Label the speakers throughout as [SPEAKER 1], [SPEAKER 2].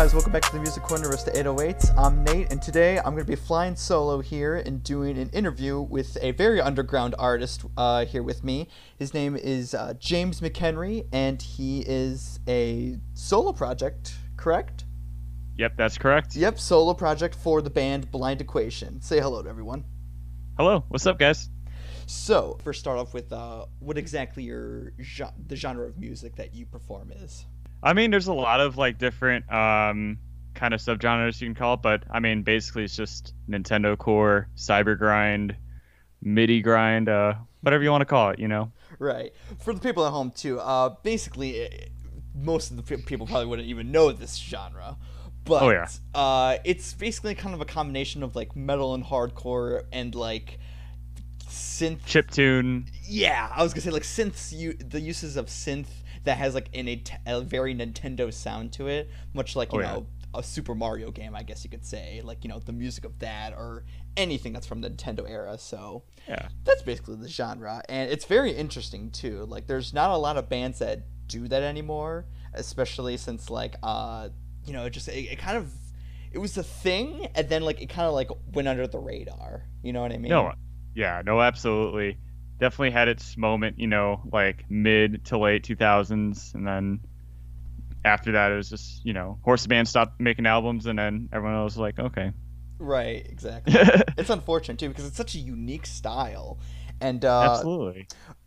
[SPEAKER 1] guys? Welcome back to the Music Corner of the 808s. I'm Nate, and today I'm going to be flying solo here and doing an interview with a very underground artist uh, here with me. His name is uh, James McHenry, and he is a solo project, correct?
[SPEAKER 2] Yep, that's correct.
[SPEAKER 1] Yep, solo project for the band Blind Equation. Say hello to everyone.
[SPEAKER 2] Hello, what's up, guys?
[SPEAKER 1] So, first, start off with uh, what exactly your the genre of music that you perform is.
[SPEAKER 2] I mean, there's a lot of like different um, kind of subgenres you can call it, but I mean, basically, it's just Nintendo Core, Cyber Grind, MIDI grind, uh, whatever you want to call it, you know.
[SPEAKER 1] Right. For the people at home too, uh, basically, it, most of the people probably wouldn't even know this genre. But
[SPEAKER 2] oh, yeah.
[SPEAKER 1] uh, it's basically kind of a combination of like metal and hardcore and like synth
[SPEAKER 2] chip tune.
[SPEAKER 1] Yeah, I was gonna say like synths. You the uses of synth that has like an, a, a very Nintendo sound to it, much like you oh, know yeah. a Super Mario game, I guess you could say, like you know the music of that or anything that's from the Nintendo era. So
[SPEAKER 2] yeah,
[SPEAKER 1] that's basically the genre, and it's very interesting too. Like there's not a lot of bands that do that anymore, especially since like uh you know it just it, it kind of it was a thing, and then like it kind of like went under the radar. You know what I mean?
[SPEAKER 2] No, yeah, no, absolutely definitely had its moment, you know, like mid to late 2000s, and then after that it was just, you know, Horse Band stopped making albums, and then everyone was like, okay.
[SPEAKER 1] Right, exactly. it's unfortunate too because it's such a unique style, and uh,
[SPEAKER 2] absolutely.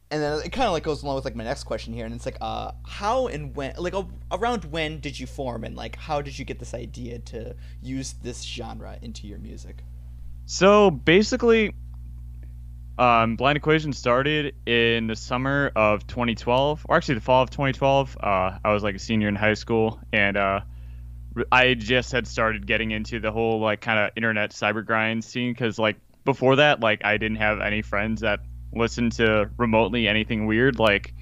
[SPEAKER 1] And then it kind of like goes along with like my next question here, and it's like, uh, how and when, like, uh, around when did you form, and like, how did you get this idea to use this genre into your music?
[SPEAKER 2] So basically, um, Blind Equation started in the summer of 2012, or actually the fall of 2012. Uh, I was like a senior in high school, and uh, I just had started getting into the whole like kind of internet cyber grind scene because like before that, like I didn't have any friends that listened to remotely anything weird, like,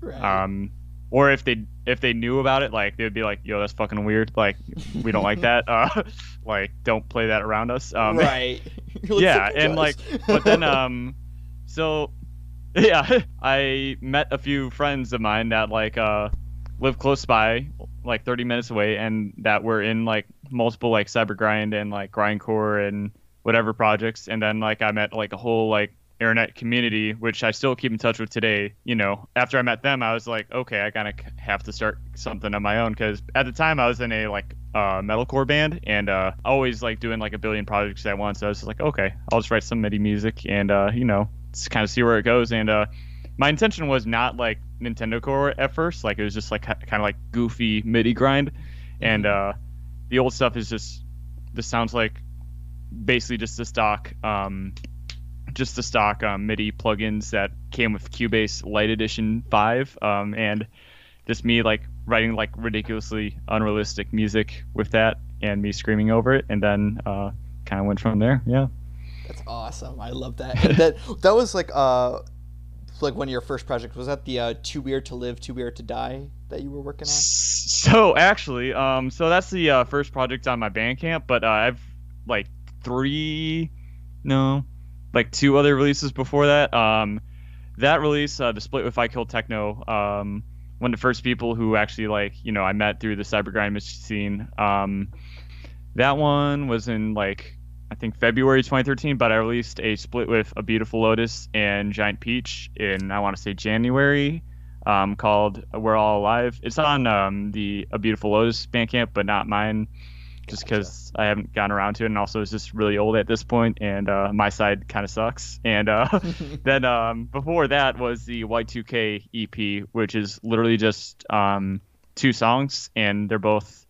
[SPEAKER 2] right. um, or if they if they knew about it, like they would be like, "Yo, that's fucking weird. Like, we don't like that. Uh, like, don't play that around us." Um,
[SPEAKER 1] right.
[SPEAKER 2] yeah, and like, but then um, so yeah, I met a few friends of mine that like uh live close by, like 30 minutes away, and that were in like multiple like cyber grind and like grindcore and whatever projects, and then like I met like a whole like internet community, which I still keep in touch with today. You know, after I met them, I was like, okay, I kind of have to start something on my own because at the time I was in a like uh, metalcore band and uh, always like doing like a billion projects at once. So I was like, okay, I'll just write some MIDI music and uh, you know, just kind of see where it goes. And uh, my intention was not like Nintendo Core at first, like it was just like kind of like goofy MIDI grind, and mm-hmm. uh, the old stuff is just this sounds like basically just the stock um, just the stock um, MIDI plugins that came with Cubase Lite Edition 5, um, and just me like writing like ridiculously unrealistic music with that, and me screaming over it, and then uh, kind of went from there. Yeah.
[SPEAKER 1] That's awesome. I love that. And that that was like uh, like one of your first projects. Was that the uh, Too Weird to Live, Too Weird to Die that you were working on?
[SPEAKER 2] So actually, um, so that's the uh, first project on my Bandcamp, but uh, I've like three, no, like two other releases before that. Um, that release, uh, the split with I Kill Techno, um, one of the first people who actually like you know I met through the cyber grind scene. Um, that one was in like I think February 2013, but I released a split with A Beautiful Lotus and Giant Peach in I want to say January, um, called We're All Alive. It's on um, the A Beautiful Lotus Bandcamp, but not mine just because I haven't gotten around to it, and also it's just really old at this point, and uh, my side kind of sucks. And uh, then um, before that was the Y2K EP, which is literally just um, two songs, and they're both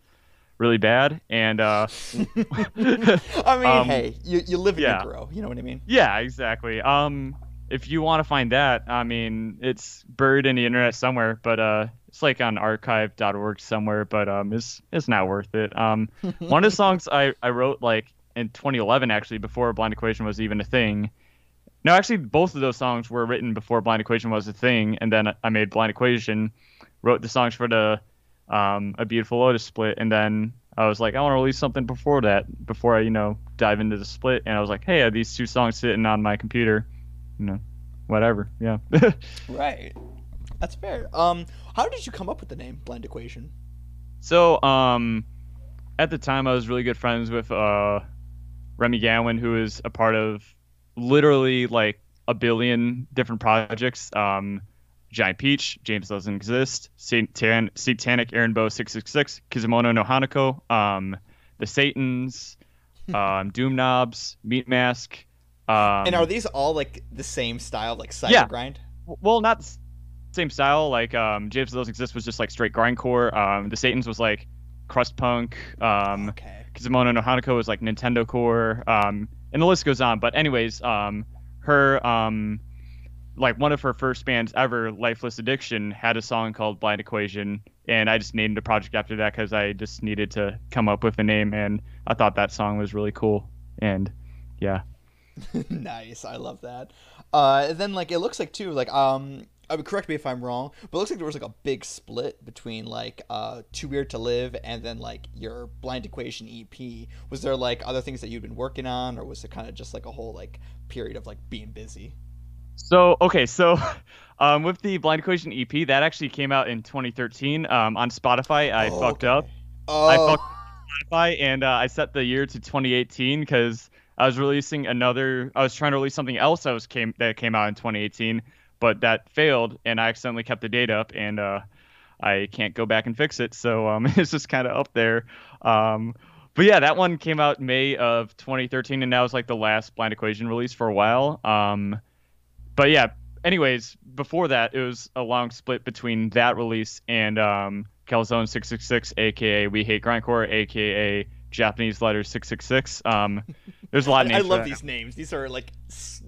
[SPEAKER 2] really bad. And uh,
[SPEAKER 1] I mean, um, hey, you you live and yeah. you grow. You know what I mean?
[SPEAKER 2] Yeah, exactly. Um, if you want to find that, I mean, it's buried in the internet somewhere, but uh, it's like on archive.org somewhere, but um, it's it's not worth it. Um, one of the songs I I wrote like in 2011 actually before Blind Equation was even a thing. No, actually, both of those songs were written before Blind Equation was a thing, and then I made Blind Equation, wrote the songs for the um, a Beautiful Lotus split, and then I was like, I want to release something before that, before I you know dive into the split, and I was like, hey, are these two songs sitting on my computer? You know, whatever, yeah.
[SPEAKER 1] right. That's fair. Um, how did you come up with the name Blind Equation?
[SPEAKER 2] So, um, at the time I was really good friends with uh, Remy Gawin, who is a part of literally like a billion different projects. Um, Giant Peach, James Doesn't Exist, Satan- Satanic Aaron Bow 666, Kizumono no Hanako, um, The Satans, um, Doom Knobs, Meat Mask. Um,
[SPEAKER 1] and are these all like the same style, like cyber yeah. grind?
[SPEAKER 2] Well, not same style. Like um, James Doesn't Exist was just like straight grindcore. Um, the Satans was like crust punk. Um, okay. Kizumono no Hanako was like Nintendo core. Um, and the list goes on. But anyways, um, her um, like one of her first bands ever, Lifeless Addiction, had a song called Blind Equation, and I just named a project after that because I just needed to come up with a name, and I thought that song was really cool, and yeah.
[SPEAKER 1] nice, I love that. Uh, then like it looks like too, like um, I would correct me if I'm wrong, but it looks like there was like a big split between like uh Too Weird to Live and then like your Blind Equation EP. Was there like other things that you'd been working on, or was it kind of just like a whole like period of like being busy?
[SPEAKER 2] So okay, so um, with the Blind Equation EP, that actually came out in 2013 um, on Spotify. I oh, fucked okay. up.
[SPEAKER 1] Oh.
[SPEAKER 2] I fucked Spotify and uh, I set the year to 2018 because I was releasing another. I was trying to release something else that was came that came out in 2018, but that failed, and I accidentally kept the date up, and uh, I can't go back and fix it. So um, it's just kind of up there. Um, but yeah, that one came out May of 2013, and that was like the last Blind Equation release for a while. Um, but yeah, anyways, before that, it was a long split between that release and um, Calzone 666, aka We Hate Grindcore, aka Japanese Letters 666. Um, there's a lot of names.
[SPEAKER 1] I love these names. These are like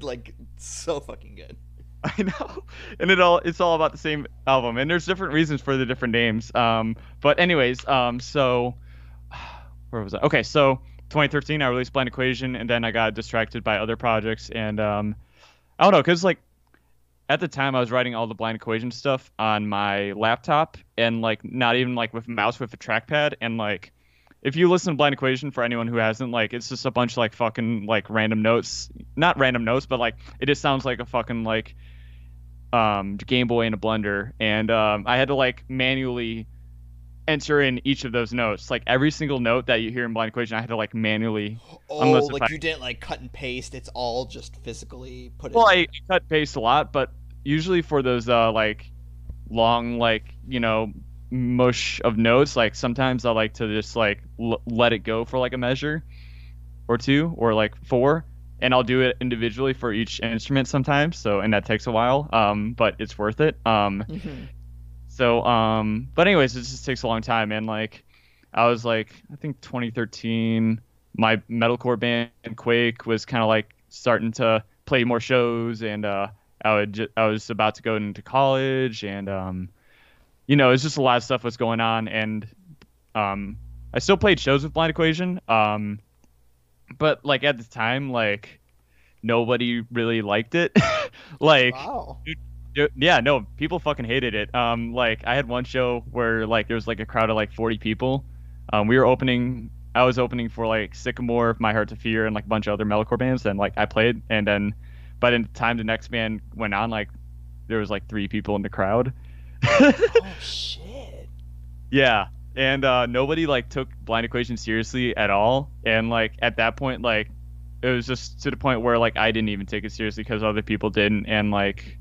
[SPEAKER 1] like so fucking good.
[SPEAKER 2] I know, and it all it's all about the same album, and there's different reasons for the different names. Um, but anyways, um, so where was I? Okay, so 2013, I released Blind Equation, and then I got distracted by other projects, and um, I don't know, cause like at the time I was writing all the Blind Equation stuff on my laptop, and like not even like with a mouse with a trackpad, and like if you listen to Blind Equation for anyone who hasn't, like it's just a bunch of like fucking like random notes, not random notes, but like it just sounds like a fucking like um, Game Boy in a blender, and um, I had to like manually enter in each of those notes. Like every single note that you hear in Blind Equation, I had to like manually.
[SPEAKER 1] Oh, like I, you didn't like cut and paste. It's all just physically put.
[SPEAKER 2] Well,
[SPEAKER 1] in.
[SPEAKER 2] I cut paste a lot, but usually for those uh like long like you know mush of notes, like sometimes I like to just like l- let it go for like a measure or two or like four and I'll do it individually for each instrument sometimes. So and that takes a while, um, but it's worth it. Um, mm-hmm. So um, but anyways, it just takes a long time, and like I was like I think 2013, my metalcore band Quake was kind of like starting to play more shows, and uh, I would ju- I was about to go into college, and um, you know, it's just a lot of stuff was going on, and um, I still played shows with Blind Equation. Um, but like at the time, like nobody really liked it. like, wow. Dude, yeah, no, people fucking hated it. Um, like I had one show where like there was like a crowd of like 40 people. Um, we were opening. I was opening for like Sycamore, My Heart to Fear, and like a bunch of other metalcore bands. And like I played, and then by the time the next band went on, like there was like three people in the crowd.
[SPEAKER 1] oh shit.
[SPEAKER 2] Yeah, and uh, nobody like took blind equation seriously at all and like at that point like it was just to the point where like i didn't even take it seriously because other people didn't and like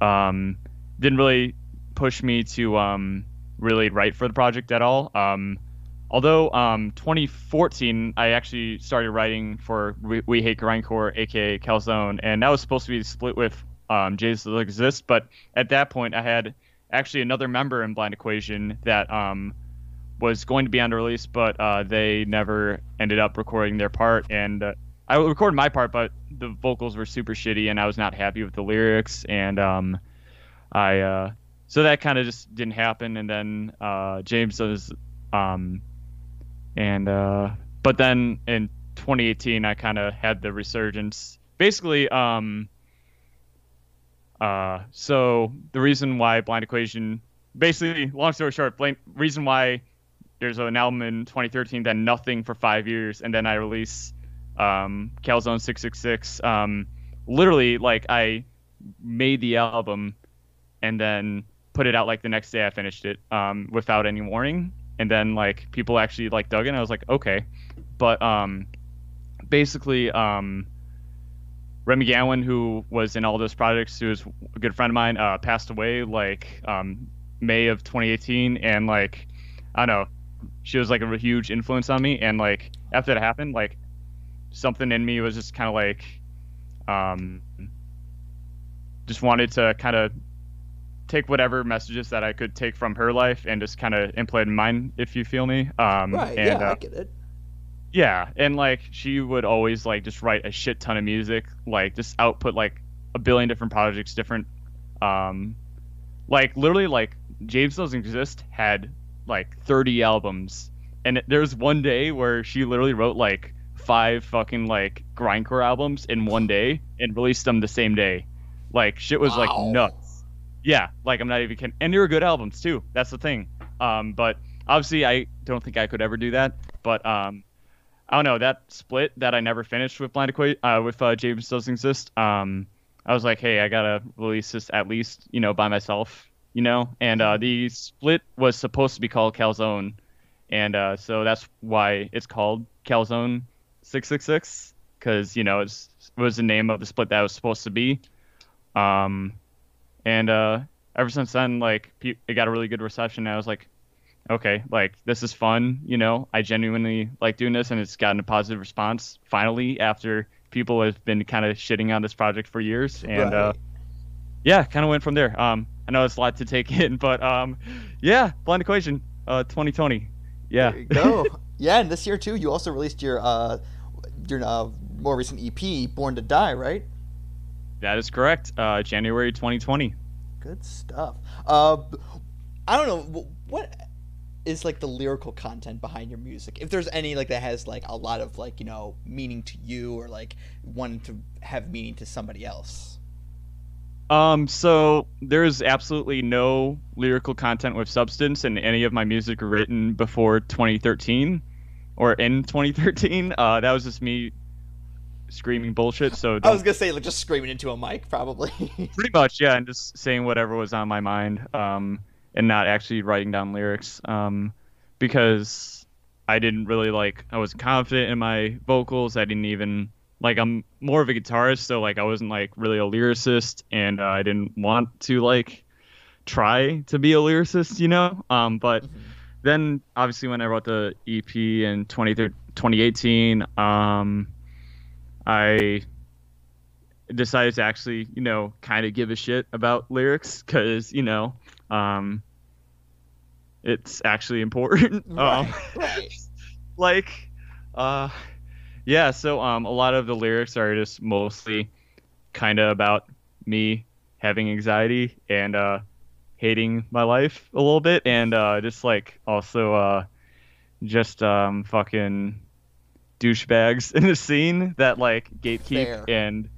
[SPEAKER 2] um didn't really push me to um really write for the project at all um although um 2014 i actually started writing for we, we hate grindcore aka calzone and that was supposed to be split with um jesus exist but at that point i had actually another member in blind equation that um was going to be on the release, but uh, they never ended up recording their part. And uh, I recorded my part, but the vocals were super shitty, and I was not happy with the lyrics. And um, I uh, so that kind of just didn't happen. And then uh, James was, um, and uh, but then in 2018, I kind of had the resurgence. Basically, um, uh, so the reason why Blind Equation, basically, long story short, blame, reason why there's an album in 2013, then nothing for five years, and then I release um, Calzone 666. Um, literally, like I made the album and then put it out like the next day I finished it um, without any warning. and then like people actually like dug. And I was like, okay, but um, basically um, Remy Gallon, who was in all those projects, who was a good friend of mine, uh, passed away like um, May of 2018, and like I don't know, she was like a huge influence on me, and like after that happened, like something in me was just kind of like um, just wanted to kind of take whatever messages that I could take from her life and just kind of implement in mine, if you feel me. Um,
[SPEAKER 1] right.
[SPEAKER 2] And,
[SPEAKER 1] yeah,
[SPEAKER 2] uh,
[SPEAKER 1] I get it.
[SPEAKER 2] Yeah, and like she would always like just write a shit ton of music, like just output like a billion different projects, different, um, like literally like James Doesn't Exist had like 30 albums, and it, there's one day where she literally wrote like five fucking like grindcore albums in one day and released them the same day. Like shit was like nuts. Yeah, like I'm not even kidding. And they were good albums too. That's the thing. Um, but obviously I don't think I could ever do that. But um, I don't know that split that I never finished with Blind Equa- uh, with uh, James Doesn't Exist. Um, I was like, hey, I gotta release this at least, you know, by myself, you know. And uh, the split was supposed to be called Calzone, and uh, so that's why it's called Calzone 666 because you know it's, it was the name of the split that was supposed to be. Um, and uh, ever since then, like it got a really good reception. I was like, okay, like this is fun. You know, I genuinely like doing this, and it's gotten a positive response finally after people have been kind of shitting on this project for years. And uh, yeah, kind of went from there. Um, I know it's a lot to take in, but um, yeah, Blind Equation, uh, 2020. Yeah.
[SPEAKER 1] There you go. yeah, and this year too, you also released your uh, your uh, more recent EP, Born to Die, right?
[SPEAKER 2] That is correct. Uh, January 2020.
[SPEAKER 1] Good stuff. Uh, I don't know what is like the lyrical content behind your music. If there's any like that has like a lot of like you know meaning to you or like wanting to have meaning to somebody else.
[SPEAKER 2] Um, so there's absolutely no lyrical content with substance in any of my music written before 2013 or in 2013. Uh, that was just me screaming bullshit. So
[SPEAKER 1] I was gonna say like just screaming into a mic, probably.
[SPEAKER 2] pretty much, yeah, and just saying whatever was on my mind, um, and not actually writing down lyrics, um, because I didn't really like. I was confident in my vocals. I didn't even like. I'm more of a guitarist, so like I wasn't like really a lyricist, and uh, I didn't want to like try to be a lyricist, you know. Um, but then obviously when I wrote the EP in 20, 2018, um, I decided to actually, you know, kind of give a shit about lyrics because, you know, um, it's actually important. um,
[SPEAKER 1] right, right.
[SPEAKER 2] like, uh, yeah. So, um, a lot of the lyrics are just mostly kind of about me having anxiety and uh, hating my life a little bit, and uh, just like also uh, just um, fucking douchebags in the scene that like gatekeep
[SPEAKER 1] Fair.
[SPEAKER 2] and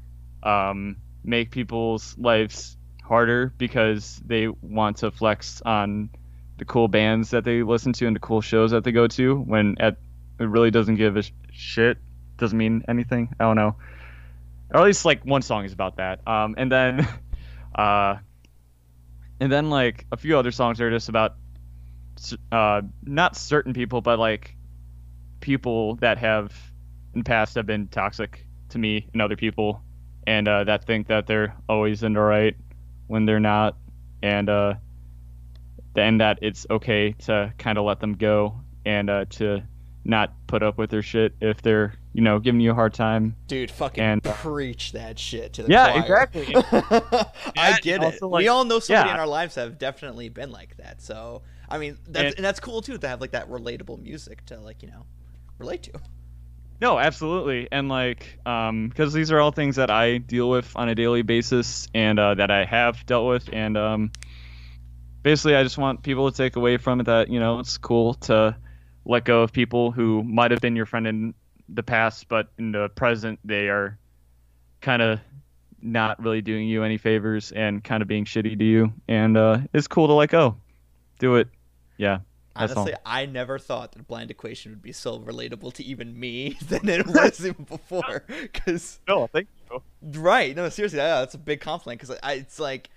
[SPEAKER 2] um, make people's lives harder because they want to flex on the cool bands that they listen to and the cool shows that they go to when at it really doesn't give a sh- shit doesn't mean anything i don't know. Or at least like one song is about that. Um and then uh and then like a few other songs are just about uh not certain people but like people that have in the past have been toxic to me and other people. And uh that think that they're always in the right when they're not and uh and that it's okay to kind of let them go and uh, to not put up with their shit if they're you know giving you a hard time.
[SPEAKER 1] Dude, fucking
[SPEAKER 2] And,
[SPEAKER 1] preach that shit to the
[SPEAKER 2] Yeah,
[SPEAKER 1] choir.
[SPEAKER 2] exactly.
[SPEAKER 1] I get it.
[SPEAKER 2] also,
[SPEAKER 1] we all know somebody
[SPEAKER 2] yeah.
[SPEAKER 1] in our lives have definitely been like that. So, I mean, that's
[SPEAKER 2] And-
[SPEAKER 1] and, that's cool too to have like that relatable music to like you know relate to.
[SPEAKER 2] No, absolutely, and like um because these are all things that I deal with on a daily basis and uh, that I have dealt with, and um basically I just want people to take away from it that you know it's cool to let go of people who might have been your friend in the past, but in the present they are kind of not really doing you any favors and kind of being shitty to you, and uh, it's cool to let go. Do it, yeah.
[SPEAKER 1] Honestly, I never thought that Blind Equation would be so relatable to even me than it was even before. Because
[SPEAKER 2] No, thank you.
[SPEAKER 1] right, no, seriously, yeah, that's a big compliment. Because it's like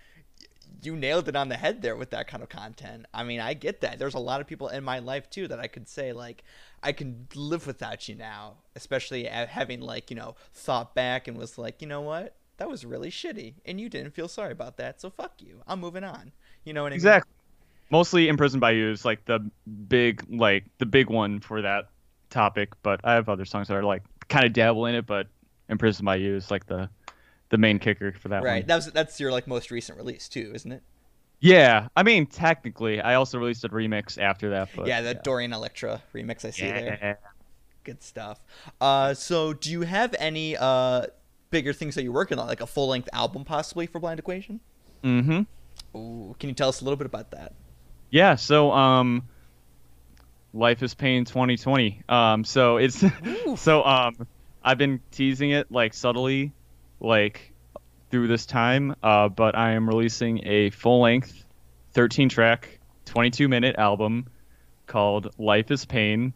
[SPEAKER 1] you nailed it on the head there with that kind of content. I mean, I get that. There's a lot of people in my life too that I could say like I can live without you now, especially having like, you know, thought back and was like, "You know what? That was really shitty and you didn't feel sorry about that. So fuck you. I'm moving on." You know what I
[SPEAKER 2] mean? Exactly. Mostly imprisoned by you is like the big like the big one for that topic, but I have other songs that are like kind of dabble in it, but imprisoned by you is like the the main kicker for that
[SPEAKER 1] right.
[SPEAKER 2] one.
[SPEAKER 1] That was that's your like most recent release too, isn't it?
[SPEAKER 2] Yeah, I mean technically, I also released a remix after that. But,
[SPEAKER 1] yeah, the yeah. Dorian Electra remix I see yeah. there. Good stuff. Uh, so do you have any uh bigger things that you're working on, like a full length album possibly for Blind Equation?
[SPEAKER 2] Mm-hmm.
[SPEAKER 1] Ooh, can you tell us a little bit about that?
[SPEAKER 2] Yeah. So um, Life is Pain 2020. Um, so it's so um, I've been teasing it like subtly, like through this time. Uh, but I am releasing a full length, 13 track, 22 minute album called Life is Pain,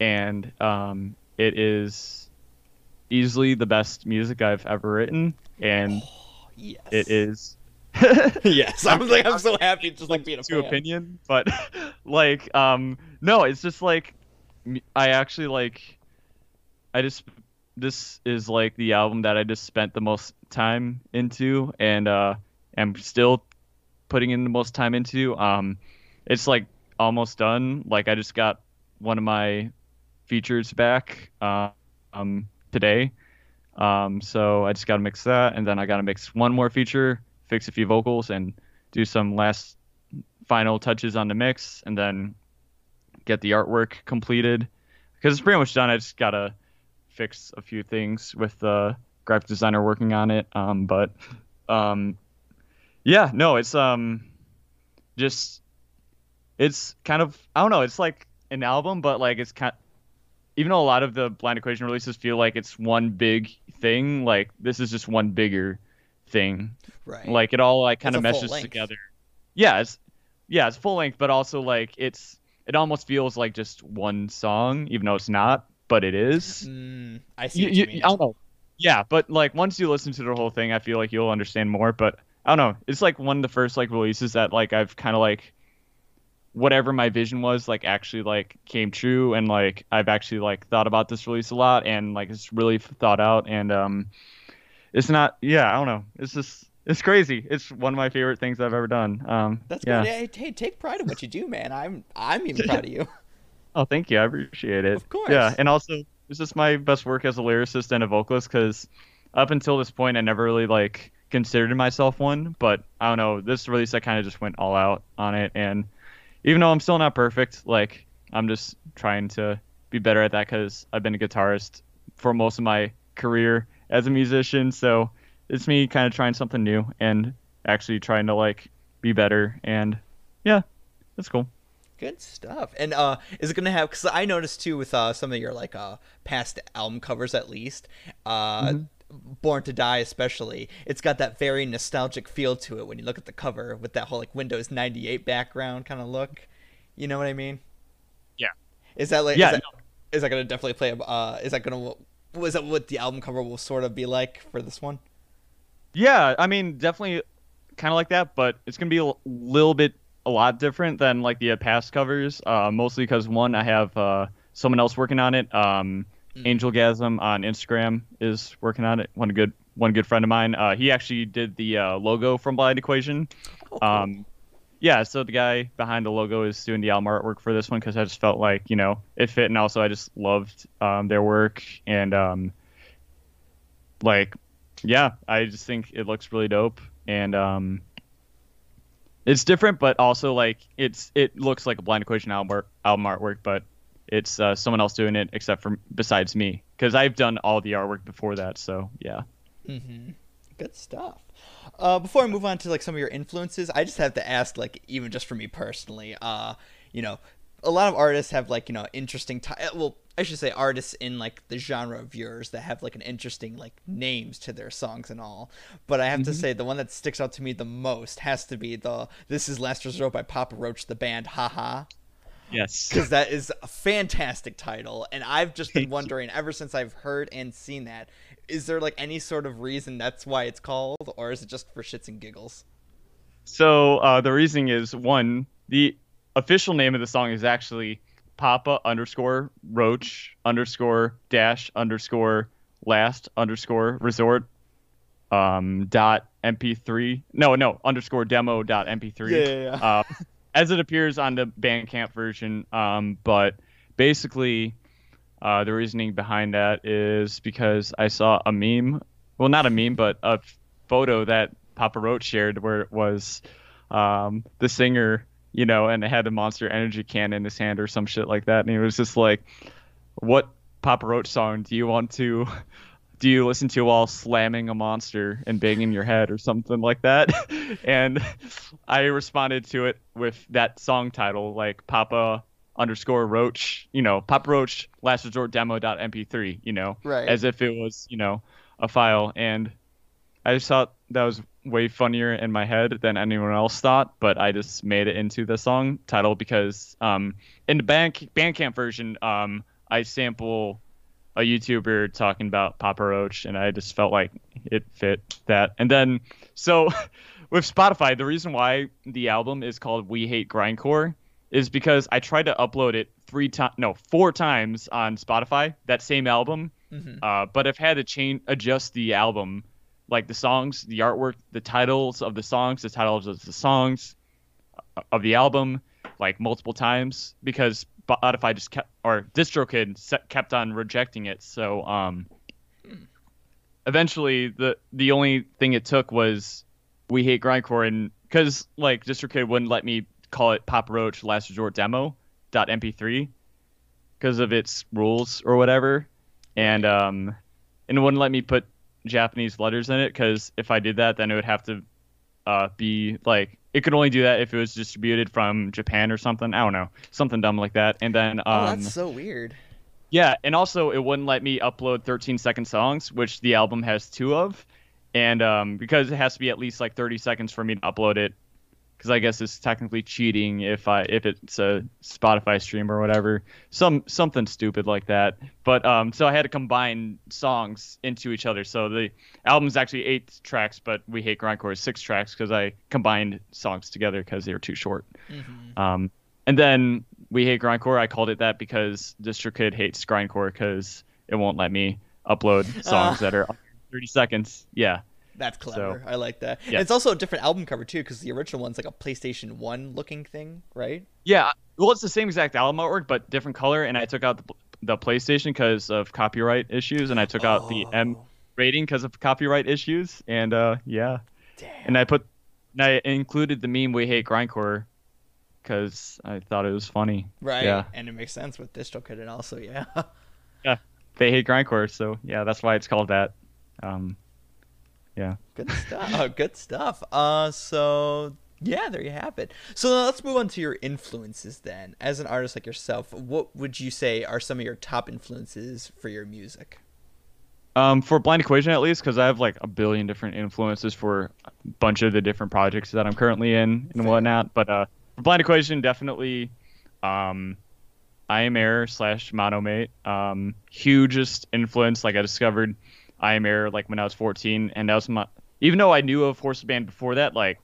[SPEAKER 2] and um, it is easily the best music I've ever written, and
[SPEAKER 1] oh, yes.
[SPEAKER 2] it is
[SPEAKER 1] yes, I'm like I'm so happy just like being a
[SPEAKER 2] to opinion, but like um no, it's just like I actually like I just this is like the album that I just spent the most time into and uh am still putting in the most time into. Um it's like almost done. Like I just got one of my features back uh, um today. Um so I just got to mix that and then I got to mix one more feature fix a few vocals and do some last final touches on the mix and then get the artwork completed because it's pretty much done. I just gotta fix a few things with the graphic designer working on it. Um, but um, yeah, no, it's um, just it's kind of I don't know. It's like an album, but like it's kind. Even though a lot of the Blind Equation releases feel like it's one big thing, like this is just one bigger thing.
[SPEAKER 1] Right.
[SPEAKER 2] Like it all like kind of meshes together. Yeah, it's yeah, it's full length, but also like it's it almost feels like just one song, even though it's not, but it is.
[SPEAKER 1] Mm, I see. You, you, you
[SPEAKER 2] I don't know. Yeah, but like once you listen to the whole thing, I feel like you'll understand more. But I don't know. It's like one of the first like releases that like I've kind of like whatever my vision was like actually like came true and like I've actually like thought about this release a lot and like it's really thought out and um it's not yeah I don't know it's just it's crazy. It's one of my favorite things I've ever done. Um,
[SPEAKER 1] That's
[SPEAKER 2] yeah.
[SPEAKER 1] good. Hey, take pride in what you do, man. I'm I'm even proud of you.
[SPEAKER 2] oh, thank you. I appreciate it.
[SPEAKER 1] Of course.
[SPEAKER 2] Yeah, and also this is my best work as a lyricist and a vocalist because up until this point I never really like considered myself one. But I don't know. This release I kind of just went all out on it, and even though I'm still not perfect, like I'm just trying to be better at that because I've been a guitarist for most of my career as a musician, so it's me kind of trying something new and actually trying to like be better and yeah that's cool
[SPEAKER 1] good stuff and uh is it gonna have because i noticed too with uh some of your like uh past album covers at least uh mm-hmm. Born to Die, especially, it's got that very nostalgic feel to it when you look at the cover with that whole like Windows 98 background kind of look. You know what I mean?
[SPEAKER 2] Yeah.
[SPEAKER 1] Is that like?
[SPEAKER 2] Yeah.
[SPEAKER 1] Is that, no. is that gonna definitely play? Uh, is that gonna? Was that what the album cover will sort of be like for this one?
[SPEAKER 2] Yeah, I mean, definitely kind of like that, but it's gonna be a little bit a lot different than like the past covers. Uh, mostly because one, I have uh, someone else working on it. Um, mm. Angel Gasm on Instagram is working on it. One good one good friend of mine. Uh, he actually did the uh, logo from Blind Equation. Oh, cool. Um, yeah, so the guy behind the logo is doing the album artwork for this one because I just felt like you know it fit, and also I just loved um, their work and um, like yeah, I just think it looks really dope, and um, it's different, but also like it's it looks like a Blind Equation album, album artwork, but it's uh, someone else doing it except for besides me because I've done all the artwork before that. So yeah.
[SPEAKER 1] Mm-hmm. Good stuff. Uh, before I move on to like some of your influences, I just have to ask, like, even just for me personally, uh, you know, a lot of artists have like you know interesting t- well I should say artists in like the genre of yours that have like an interesting like names to their songs and all. But I have mm-hmm. to say the one that sticks out to me the most has to be the "This Is Last Resort" by Papa Roach, the band. Haha.
[SPEAKER 2] Yes.
[SPEAKER 1] Because that is a fantastic title, and I've just been wondering ever since I've heard and seen that. Is there like any sort of reason that's why it's called, or is it just for shits and giggles?
[SPEAKER 2] So uh, the reasoning is one, the official name of the song is actually Papa underscore Roach underscore dash underscore last underscore resort um dot mp3 no no underscore demo dot mp3
[SPEAKER 1] Yeah, yeah, yeah.
[SPEAKER 2] Uh, as it appears on the bandcamp version um but basically uh the reasoning behind that is because i saw a meme well not a meme but a photo that papa roach shared where it was um the singer you know and it had a monster energy can in his hand or some shit like that and he was just like what papa roach song do you want to do you listen to while slamming a monster and banging your head or something like that? and I responded to it with that song title, like Papa underscore Roach, you know, pop Roach last resort demo dot mp3, you know,
[SPEAKER 1] Right.
[SPEAKER 2] as if it was, you know, a file. And I just thought that was way funnier in my head than anyone else thought, but I just made it into the song title because um, in the band Bandcamp version, um, I sample a YouTuber talking about Papa Roach, and I just felt like it fit that. And then, so with Spotify, the reason why the album is called We Hate Grindcore is because I tried to upload it three times, no, four times on Spotify, that same album,
[SPEAKER 1] Mhm.
[SPEAKER 2] uh, but I've had to change, adjust the album, like the songs, the artwork, the titles of the songs, the titles of the songs uh, of the album, like multiple times because Spotify just kept or DistroKid kept on rejecting it. So um, eventually the the only thing it took was we hate grindcore and because like DistroKid wouldn't let me call it Pop Roach Last Resort Demo dot MP3 because of its rules or whatever, and um, and it wouldn't let me put Japanese letters in it because if I did that, then it would have to uh, be like it could only do that if it was distributed from Japan or something. I don't know, something dumb like that. And then um,
[SPEAKER 1] oh, that's so weird.
[SPEAKER 2] yeah, and also it wouldn't let me upload 13 second songs, which the album has two of, and um, because it has to be at least like 30 seconds for me to upload it, because I guess it's technically cheating if I if it's a Spotify stream or whatever, some something stupid like that. But um, so I had to combine songs into each other. So the album's actually eight tracks, but We Hate Grindcore is six tracks because I combined songs together because they were too short.
[SPEAKER 1] Mhm.
[SPEAKER 2] Um, and then we hate grindcore. I called it that because DistroKid hates grindcore because it won't let me upload songs that are 30 seconds. Yeah,
[SPEAKER 1] That's clever. I like that.
[SPEAKER 2] Yeah.
[SPEAKER 1] it's also a different album cover too, because the original one's like a PlayStation One looking thing, right?
[SPEAKER 2] yeah. Well, it's the same exact album artwork, but different color. And I took out the, the PlayStation because of copyright issues, and I took out the M
[SPEAKER 1] Oh,
[SPEAKER 2] rating because of copyright issues. And uh, yeah,
[SPEAKER 1] Damn.
[SPEAKER 2] and I put, and I included the meme "We hate grindcore" because I thought it was funny.
[SPEAKER 1] right.
[SPEAKER 2] Yeah.
[SPEAKER 1] And it makes sense with DistroKid and also yeah. yeah.
[SPEAKER 2] They hate grindcore, so yeah, that's why it's called that. Um, yeah.
[SPEAKER 1] Good stuff. oh, good stuff. Uh, so yeah, there you have it. So now let's move on to your influences then. As an artist like yourself, what would you say are some of your top influences for your music?
[SPEAKER 2] Um, for Blind Equation at least, because I have like a billion different influences for a bunch of the different projects that I'm currently in and
[SPEAKER 1] Fair.
[SPEAKER 2] whatnot. But uh, for Blind Equation, definitely, um, I am Air slash Monomate. Um, hugest influence. Like I discovered I am Air like when I was 14, and that was my. Even though I knew of Horse Band before that, like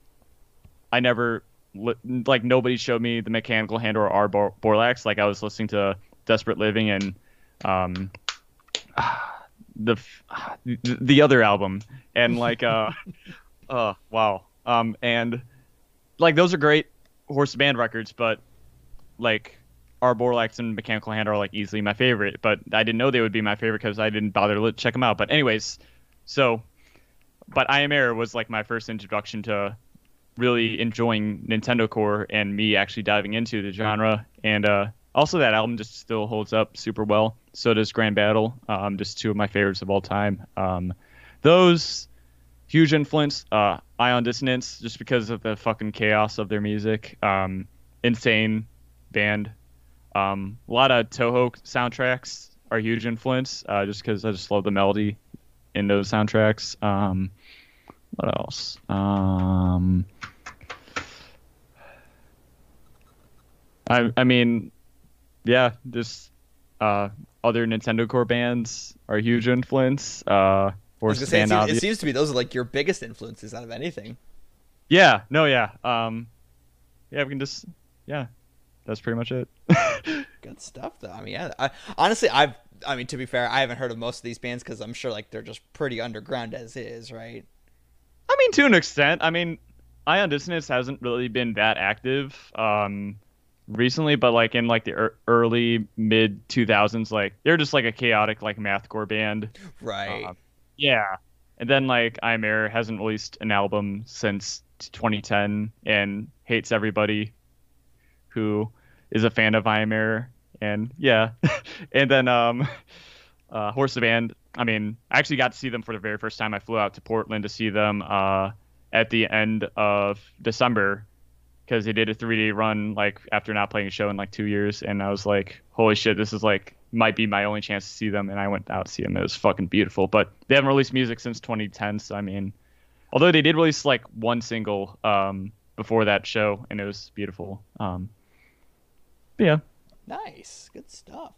[SPEAKER 2] I never like nobody showed me the Mechanical Hand or R Bor- Borlax. Like I was listening to Desperate Living and um, the the, the other album and like uh uh wow um and like those are great horse band records but like R. Borlax and Mechanical Hand are like easily my favorite but I didn't know they would be my favorite because I didn't bother to check them out. But anyways so but I Am Air was like my first introduction to really enjoying Nintendo Core and me actually diving into the genre. And uh also that album just still holds up super well. So does grand battle um, just two of my favorites of all time. Um, those huge influence uh, ion dissonance just because of the fucking chaos of their music. Um, insane band um, a lot of toho soundtracks are huge influence uh, just because i just love the melody in those soundtracks um, what else um, I, I mean yeah, just uh, other Nintendo Core bands are huge influence. Uh, or
[SPEAKER 1] say, it, seems, it seems to be those are like your biggest influences out of anything.
[SPEAKER 2] Yeah, no, yeah. Um, yeah, we can just, yeah, that's pretty much it.
[SPEAKER 1] Good stuff, though. I mean, yeah. I, honestly, I've, I mean, to be fair, I haven't heard of most of these bands because I'm sure like they're just pretty underground as is, right?
[SPEAKER 2] I mean, to an extent. I mean, Ion Dissonance hasn't really been that active um, recently, but like in like the er- early mid 2000s, like they're just like a chaotic like mathcore band.
[SPEAKER 1] Right.
[SPEAKER 2] Uh, yeah. And then like Amer hasn't released an album since 2010 and hates everybody who is a fan of Amer. And yeah. and then um uh Horse the Band, I mean, I actually got to see them for the very first time. I flew out to Portland to see them uh at the end of December because they did a 3D run like after not playing a show in like 2 years and I was like, "Holy shit, this is like might be my only chance to see them." And I went out to see them. It was fucking beautiful. But they haven't released music since 2010, so I mean, although they did release like one single um before that show and it was beautiful. Um yeah.
[SPEAKER 1] Nice. Good stuff.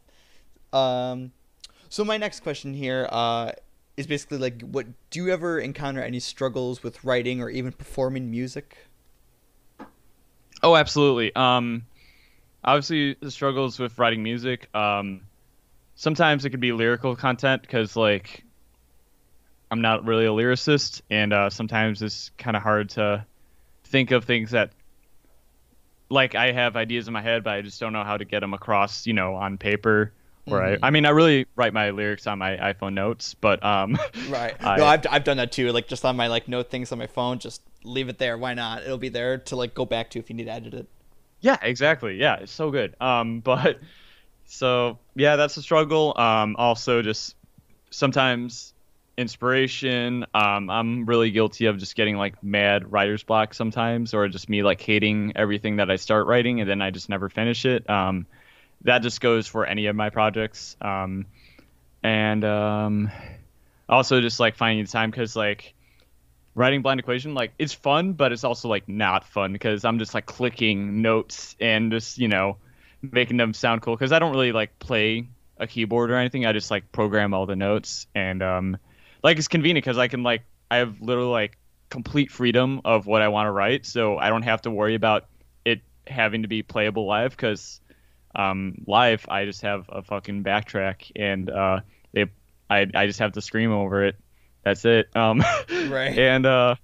[SPEAKER 1] Um so my next question here uh is basically like what do you ever encounter any struggles with writing or even performing music?
[SPEAKER 2] Oh, absolutely. Um obviously the struggles with writing music um sometimes it could be lyrical content because like I'm not really a lyricist and uh sometimes it's kind of hard to think of things that like I have ideas in my head but I just don't know how to get them across, you know, on paper. Or
[SPEAKER 1] Mhm.
[SPEAKER 2] I, I mean, I really write my lyrics on my iPhone notes, but um,
[SPEAKER 1] Right.
[SPEAKER 2] I-
[SPEAKER 1] no, I've, I've done that too. Like just on my like note things on my phone, just leave it there. Why not? It'll be there to like go back to if you need to edit it.
[SPEAKER 2] Yeah, exactly. Yeah, it's so good. Um, but so yeah, that's a struggle. Um, also just sometimes inspiration. Um, I'm really guilty of just getting like mad writer's block sometimes, or just me like hating everything that I start writing and then I just never finish it. Um, that just goes for any of my projects. Um, and um, also just like finding the time because like writing blind equation like it's fun but it's also like not fun because i'm just like clicking notes and just you know making them sound cool because i don't really like play a keyboard or anything i just like program all the notes and um like it's convenient because i can like i have literally like complete freedom of what i want to write so i don't have to worry about it having to be playable live because um live i just have a fucking backtrack and uh they i, I just have to scream over it. That's it. Um
[SPEAKER 1] Right.
[SPEAKER 2] and uh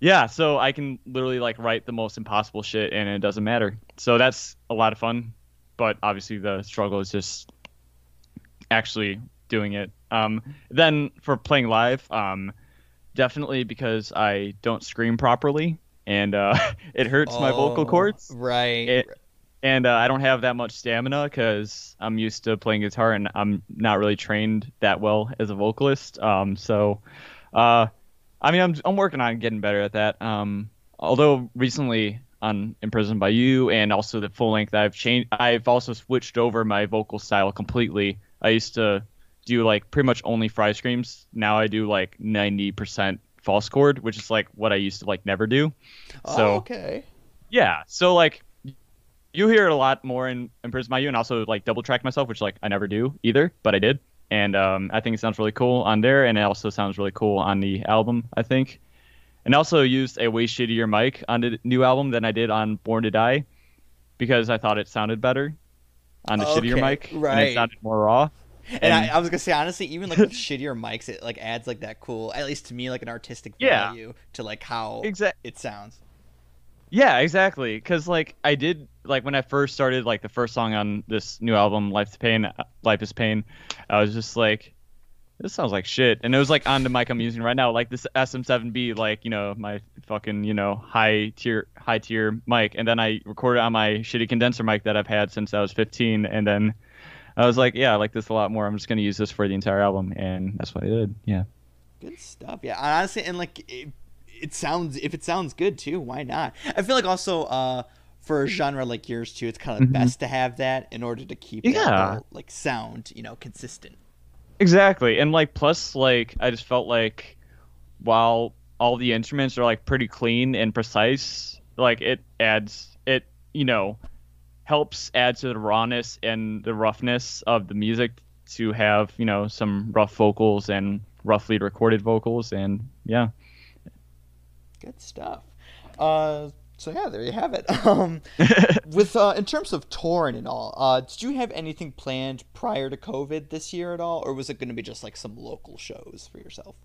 [SPEAKER 2] yeah so i can literally like write the most impossible shit and it doesn't matter. So that's a lot of fun but obviously the struggle is just actually doing it um then for playing live um definitely because i don't scream properly and uh it hurts my vocal
[SPEAKER 1] Oh,
[SPEAKER 2] cords
[SPEAKER 1] Right.
[SPEAKER 2] It- and uh, I don't have that much stamina because I'm used to playing guitar and I'm not really trained that well as a vocalist. Um, so, uh, I mean, I'm I'm working on getting better at that. Um, although recently on Imprisoned by You and also the full length, I've changed. I've also switched over my vocal style completely. I used to do like pretty much only fry screams. Now I do like 90% false chord, which is like what I used to like never do.
[SPEAKER 1] oh,
[SPEAKER 2] so-
[SPEAKER 1] okay.
[SPEAKER 2] Yeah. So like you hear it a lot more in, Imprisoned by You and also like double track myself, which like I never do either, but I did. And um, I think it sounds really cool on there and it also sounds really cool on the album, I think. And also used a way shittier mic on the new album than I did on Born to Die because I thought it sounded better on the shittier
[SPEAKER 1] Okay,
[SPEAKER 2] mic and it sounded more raw.
[SPEAKER 1] And, I,
[SPEAKER 2] And-
[SPEAKER 1] I was gonna say honestly, even like with shittier mics, it like adds like that cool, at least to me, like an artistic
[SPEAKER 2] Yeah.
[SPEAKER 1] value to like how
[SPEAKER 2] Exactly.
[SPEAKER 1] it sounds.
[SPEAKER 2] Yeah, exactly. Because like I did like when I first started like the first song on this new album, Life to Pain, uh, Life is Pain. I was just like, this sounds like shit, and it was like on the mic I'm using right now, like this SM7B, like you know my fucking you know high tier high tier mic, and then I recorded on my shitty condenser mic that I've had since I was 15, and then I was like, yeah, I like this a lot more. I'm just gonna use this for the entire album, and that's what I did. Yeah.
[SPEAKER 1] Good stuff. Yeah, honestly, and like it, it sounds if it sounds good too, why not? I feel like also uh for a genre like yours too, it's kind of
[SPEAKER 2] Mhm.
[SPEAKER 1] best to have that in order to keep that whole, like sound, you know, consistent.
[SPEAKER 2] Exactly. And like plus like I just felt like while all the instruments are like pretty clean and precise, like it adds it, you know, helps add to the rawness and the roughness of the music to have, you know, some rough vocals and roughly recorded vocals and yeah.
[SPEAKER 1] Good stuff. Uh, so yeah, there you have it. Um, with uh, in terms of touring and all, uh, did you have anything planned prior to COVID this year at all, or was it going to be just like some local shows for yourself?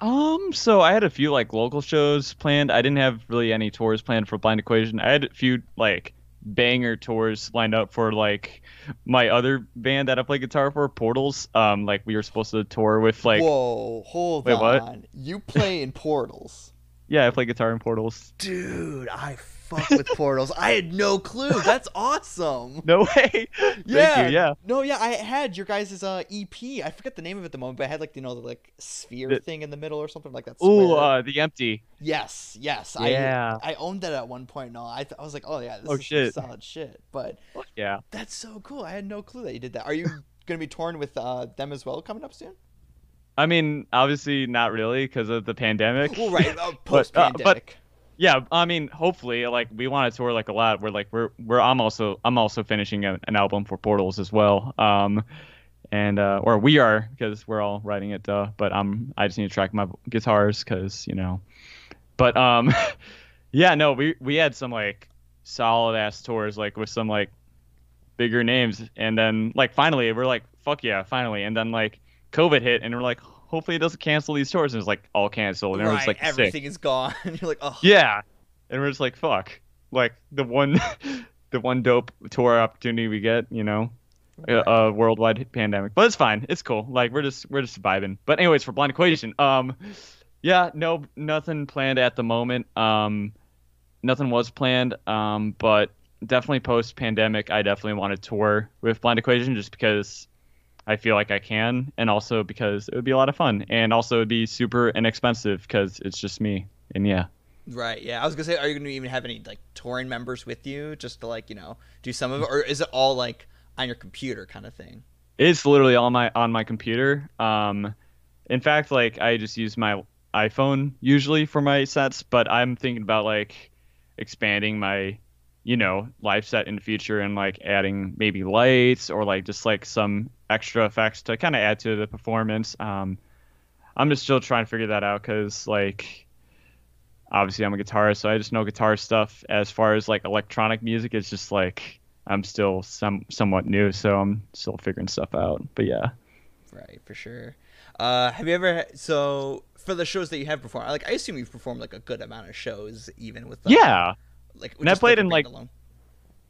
[SPEAKER 2] Um, so I had a few like local shows planned. I didn't have really any tours planned for Blind Equation. I had a few like banger tours lined up for like my other band that I play guitar for, Portals. Um, like we were supposed to tour with like.
[SPEAKER 1] Whoa, hold
[SPEAKER 2] Wait,
[SPEAKER 1] on.
[SPEAKER 2] what?
[SPEAKER 1] You play in Portals.
[SPEAKER 2] Yeah, I play guitar in Portals.
[SPEAKER 1] Dude, I fuck with Portals. I had no clue. That's awesome.
[SPEAKER 2] No way.
[SPEAKER 1] Yeah.
[SPEAKER 2] Thank you. Yeah.
[SPEAKER 1] No, yeah, I had your guys' uh, EP. I forget the name of it at the moment, but I had like you know the like sphere
[SPEAKER 2] The-
[SPEAKER 1] thing in the middle or something like that.
[SPEAKER 2] Ooh,
[SPEAKER 1] square.
[SPEAKER 2] uh, the empty.
[SPEAKER 1] yes, yes.
[SPEAKER 2] Yeah.
[SPEAKER 1] I I owned that at one point. No, I th- I was like, oh yeah, this
[SPEAKER 2] Oh,
[SPEAKER 1] is
[SPEAKER 2] shit.
[SPEAKER 1] solid shit. But
[SPEAKER 2] Yeah.
[SPEAKER 1] that's so cool. I had no clue that you did that. Are you gonna be torn with uh, them as well coming up soon?
[SPEAKER 2] I mean, obviously not really because of the pandemic.
[SPEAKER 1] Well, right, uh,
[SPEAKER 2] But,
[SPEAKER 1] post
[SPEAKER 2] uh, but
[SPEAKER 1] pandemic.
[SPEAKER 2] Yeah, I mean, hopefully, like we want to tour like a lot. We're like we're we're I'm also I'm also finishing a, an album for Portals as well. Um, and uh, or we are because we're all writing it. Uh, but I'm I just need to track my guitars because you know. But um, yeah, no, we we had some like solid ass tours like with some like bigger names, and then like finally we're like fuck yeah, finally, and then like COVID hit, and we're like hopefully it doesn't cancel these tours, and it's like all canceled, and
[SPEAKER 1] right,
[SPEAKER 2] like sick.
[SPEAKER 1] everything is gone. You're like, oh,
[SPEAKER 2] Yeah, and we're just like, fuck, like the one, the one dope tour opportunity we get, you know, a, a worldwide pandemic. But it's fine, it's cool. Like we're just we're just vibing. But anyways, for Blind Equation, um, yeah, no, nothing planned at the moment. Um, nothing was planned. Um, but definitely post pandemic, I definitely want to tour with Blind Equation just because. I feel like I can, and also because it would be a lot of fun, and also it'd be super inexpensive because it's just me, and yeah.
[SPEAKER 1] Right. Yeah. I was gonna say, are you gonna even have any like touring members with you, just to like you know do some of it, or is it all like on your computer kind of thing?
[SPEAKER 2] It's literally on my on my computer. Um, in fact, like I just use my iPhone usually for my sets, but I'm thinking about like expanding my, you know, live set in the future and like adding maybe lights or like just like some extra effects to kind of add to the performance. Um, I'm just still trying to figure that out because like obviously I'm a guitarist, so I just know guitar stuff. As far as like electronic music, it's just like I'm still some somewhat new, so I'm still figuring stuff out. But yeah.
[SPEAKER 1] Right. For sure. Uh, have you ever so for the shows that you have performed? Like I assume you've performed like a good amount of shows, even with uh,
[SPEAKER 2] Yeah,
[SPEAKER 1] like
[SPEAKER 2] And I played
[SPEAKER 1] the
[SPEAKER 2] in, like,
[SPEAKER 1] alone.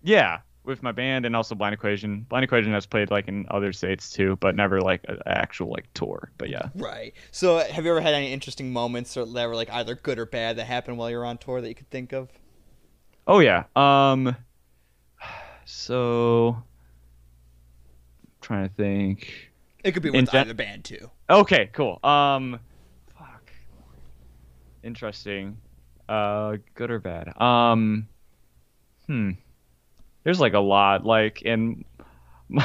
[SPEAKER 2] yeah, with my band and also Blind Equation. Blind Equation has played like in other states too, but never like an actual like tour. But yeah.
[SPEAKER 1] Right. So have you ever had any interesting moments or that were like either good or bad that happened while you were on tour that you could think of?
[SPEAKER 2] Oh yeah. Um. So. trying to think.
[SPEAKER 1] It could be with
[SPEAKER 2] gen-
[SPEAKER 1] either band too.
[SPEAKER 2] Okay, cool. Um, fuck. Interesting. Uh, good or bad? Um, hmm. There's like a lot. Like, and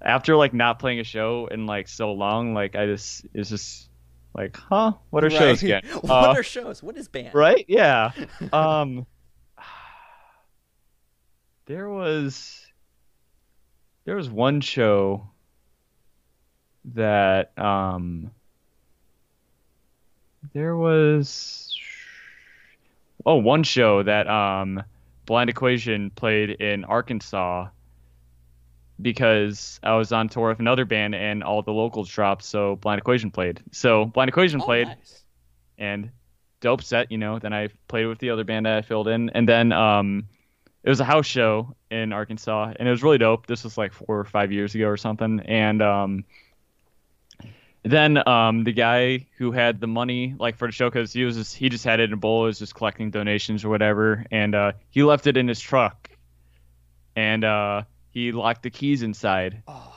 [SPEAKER 2] after like not playing a show in like so long, like I just it's just like, huh? What are shows
[SPEAKER 1] Right.
[SPEAKER 2] again?
[SPEAKER 1] what
[SPEAKER 2] Uh,
[SPEAKER 1] are shows? What is band?
[SPEAKER 2] right? Yeah. Um, there was there was one show that um there was oh one show that um Blind Equation played in Arkansas because I was on tour with another band and all the locals dropped, so Blind Equation played. So Blind Equation
[SPEAKER 1] Oh,
[SPEAKER 2] played
[SPEAKER 1] nice.
[SPEAKER 2] and dope set, you know. Then I played with the other band that I filled in, and then um, it was a house show in Arkansas, and it was really dope. This was like four or five years ago or something, and um, then um, the guy who had the money like for the show, because he was just, he just had it in a bowl, was just collecting donations or whatever, and uh, he left it in his truck, and uh, he locked the keys inside
[SPEAKER 1] Oh,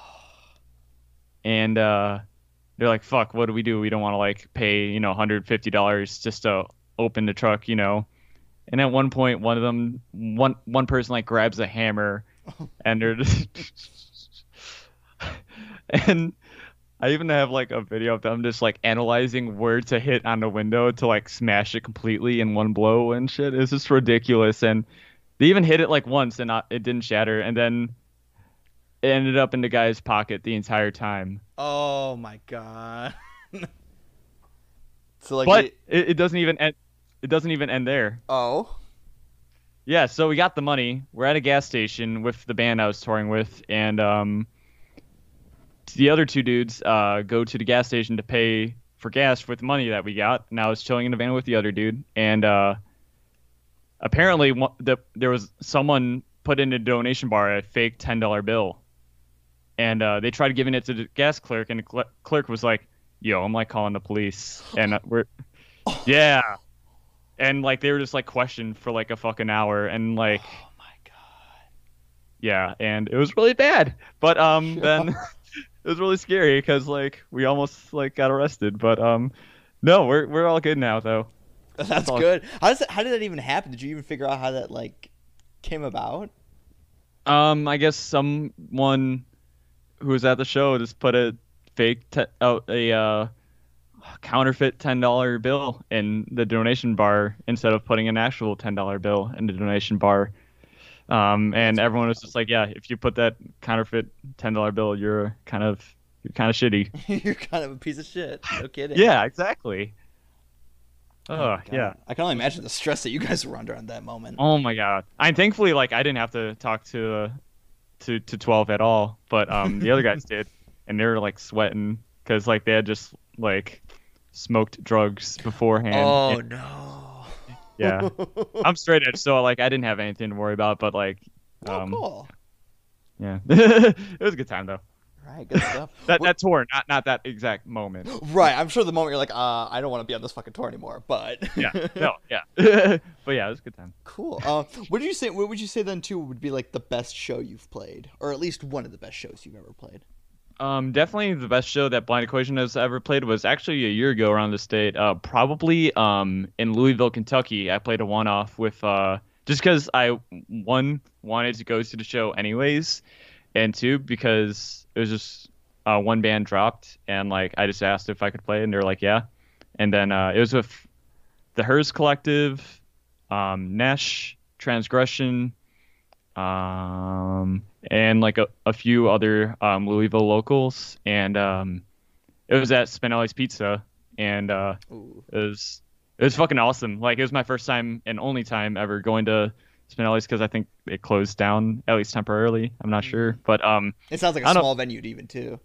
[SPEAKER 2] and uh, they're like, "Fuck, what do we do? We don't want to like pay, you know, hundred fifty dollars just to open the truck, you know." And at one point, one of them, one one person like grabs a hammer, and they're just, and I even have like a video of them just like analyzing where to hit on the window to like smash it completely in one blow and shit. It's just ridiculous, and they even hit it like once and not, it didn't shatter, and then it ended up in the guy's pocket the entire time.
[SPEAKER 1] oh my god. so like,
[SPEAKER 2] but
[SPEAKER 1] it-
[SPEAKER 2] it, it doesn't even end. It doesn't even end there.
[SPEAKER 1] oh,
[SPEAKER 2] yeah, so we got the money. We're at a gas station with the band I was touring with, and um, the other two dudes uh, go to the gas station to pay for gas with the money that we got. And I was chilling in the van with the other dude, and uh, apparently the, there was someone put in a donation bar a fake ten dollar bill, and uh, they tried giving it to the gas clerk, and the cl- clerk was like, "Yo, I'm like calling the police," and uh, we're, yeah, and like they were just like questioned for like a fucking hour, and like,
[SPEAKER 1] oh my god,
[SPEAKER 2] yeah, and it was really bad, but um then. It was really scary because like we almost like got arrested, but um, no, we're we're all good now though.
[SPEAKER 1] That's, That's good. How does that, how did that even happen? Did you even figure out how that like came about?
[SPEAKER 2] Um, I guess someone who was at the show just put a fake te- out a uh, counterfeit ten dollar bill in the donation bar instead of putting an actual ten dollar bill in the donation bar. Um, and everyone was just like, yeah, if you put that counterfeit ten dollar bill, you're kind of you're kind of shitty.
[SPEAKER 1] you're kind of a piece of shit. No kidding.
[SPEAKER 2] yeah, exactly. Oh, yeah.
[SPEAKER 1] I can only imagine the stress that you guys were under at that moment.
[SPEAKER 2] Oh my god. I thankfully like I didn't have to talk to uh, to to 12 at all, but um the other guys did and they were like sweating cuz like they had just like smoked drugs beforehand.
[SPEAKER 1] Oh
[SPEAKER 2] and,
[SPEAKER 1] no
[SPEAKER 2] yeah, I'm straight edge, so like I didn't have anything to worry about. But like,
[SPEAKER 1] oh, um, cool.
[SPEAKER 2] Yeah, it was a good time though.
[SPEAKER 1] Right, good stuff.
[SPEAKER 2] that that tour, not not that exact moment.
[SPEAKER 1] Right, I'm sure the moment you're like, uh, I don't want to be on this fucking tour anymore. But
[SPEAKER 2] yeah, no, yeah, but yeah, it was a good time.
[SPEAKER 1] Cool. Uh, what did you say? What would you say then too would be like the best show you've played, or at least one of the best shows you've ever played?
[SPEAKER 2] Um, definitely the best show that Blind Equation has ever played was actually a year ago around the state. Uh, probably um in Louisville, Kentucky. I played a one-off with uh just because I one wanted to go to the show anyways, and two because it was just uh, one band dropped and like I just asked if I could play and they were like yeah, and then uh, it was with the HIRS Collective, um, Nesh, Transgression, um, and like a, a few other um, Louisville locals, and um, it was at Spinelli's Pizza, and uh, it was it was fucking awesome. Like it was my first time and only time ever going to Spinelli's because I think it closed down at least temporarily. I'm not sure, mm-hmm. but um,
[SPEAKER 1] it sounds like a small venue even too.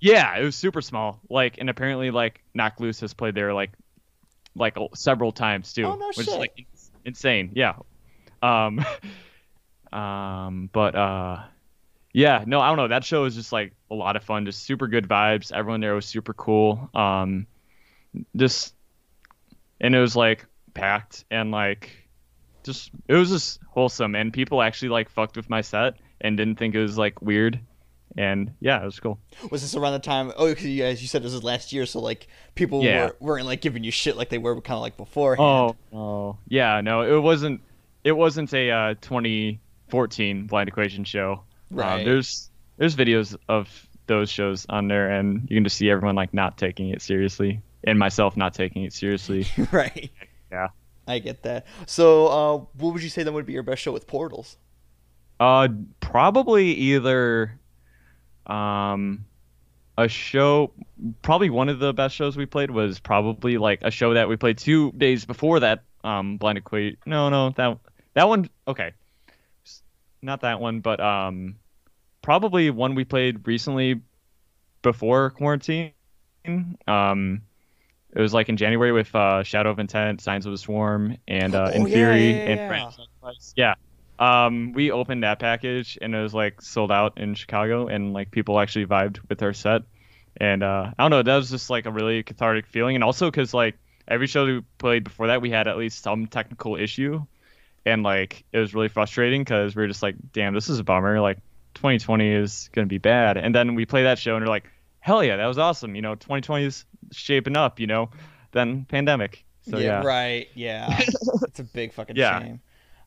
[SPEAKER 2] Yeah, it was super small. Like, and apparently, like Knocked Loose has played there like like several times too,
[SPEAKER 1] oh, no
[SPEAKER 2] which
[SPEAKER 1] shit. is
[SPEAKER 2] like insane. Yeah. Um, um, but uh, yeah, no, I don't know. That show was just like a lot of fun, just super good vibes. Everyone there was super cool. Um, just and it was like packed and like just it was just wholesome and people actually like fucked with my set and didn't think it was like weird and yeah it was cool
[SPEAKER 1] was this around the time oh because you guys you said this was last year so like people yeah. were, weren't like giving you shit like they were kind of like before
[SPEAKER 2] oh oh yeah no it wasn't it wasn't a uh, 2014 blind equation show
[SPEAKER 1] uh, right.
[SPEAKER 2] Uh, there's there's videos of those shows on there, and you can just see everyone like not taking it seriously, and myself not taking it seriously.
[SPEAKER 1] right.
[SPEAKER 2] Yeah.
[SPEAKER 1] I get that. So, uh, what would you say then would be your best show with Portals?
[SPEAKER 2] Uh, probably either, um, a show. Probably one of the best shows we played was probably like a show that we played two days before that. Um, Blind Equate. No, no, that that one. Okay, not that one, but um, probably one we played recently before quarantine. Um, it was like in January with uh, Shadow of Intent, Signs of the Swarm, and uh,
[SPEAKER 1] oh,
[SPEAKER 2] In Theory
[SPEAKER 1] yeah, yeah,
[SPEAKER 2] yeah, and Yeah. Um, we opened that package and it was like sold out in Chicago, and like people actually vibed with our set. And uh, I don't know, that was just like a really cathartic feeling, and also because like every show we played before that, we had at least some technical issue, and like it was really frustrating because we are just like, damn, this is a bummer. Like 2020 is going to be bad. And then we play that show and we're like, hell yeah, that was awesome. You know, 2020 is shaping up, you know, then pandemic. So, yeah,
[SPEAKER 1] yeah. right. Yeah. it's a big fucking yeah. shame.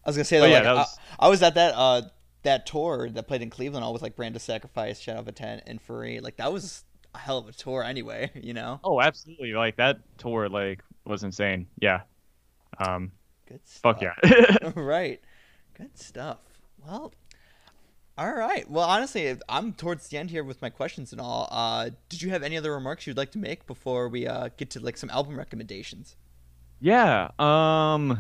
[SPEAKER 1] I was going to say that, like, yeah, that was... I, I, was at that, uh, that tour that played in Cleveland all with like Brand of Sacrifice, Shadow of Intent, and Furry. Like that was a hell of a tour anyway, you know?
[SPEAKER 2] Oh, absolutely. Like that tour, like was insane. Yeah. Um,
[SPEAKER 1] Good stuff.
[SPEAKER 2] Fuck yeah.
[SPEAKER 1] right. Good stuff. Well, all right. Well, honestly, I'm towards the end here with my questions and all. Uh, did you have any other remarks you'd like to make before we uh, get to like some album recommendations?
[SPEAKER 2] Yeah. Um.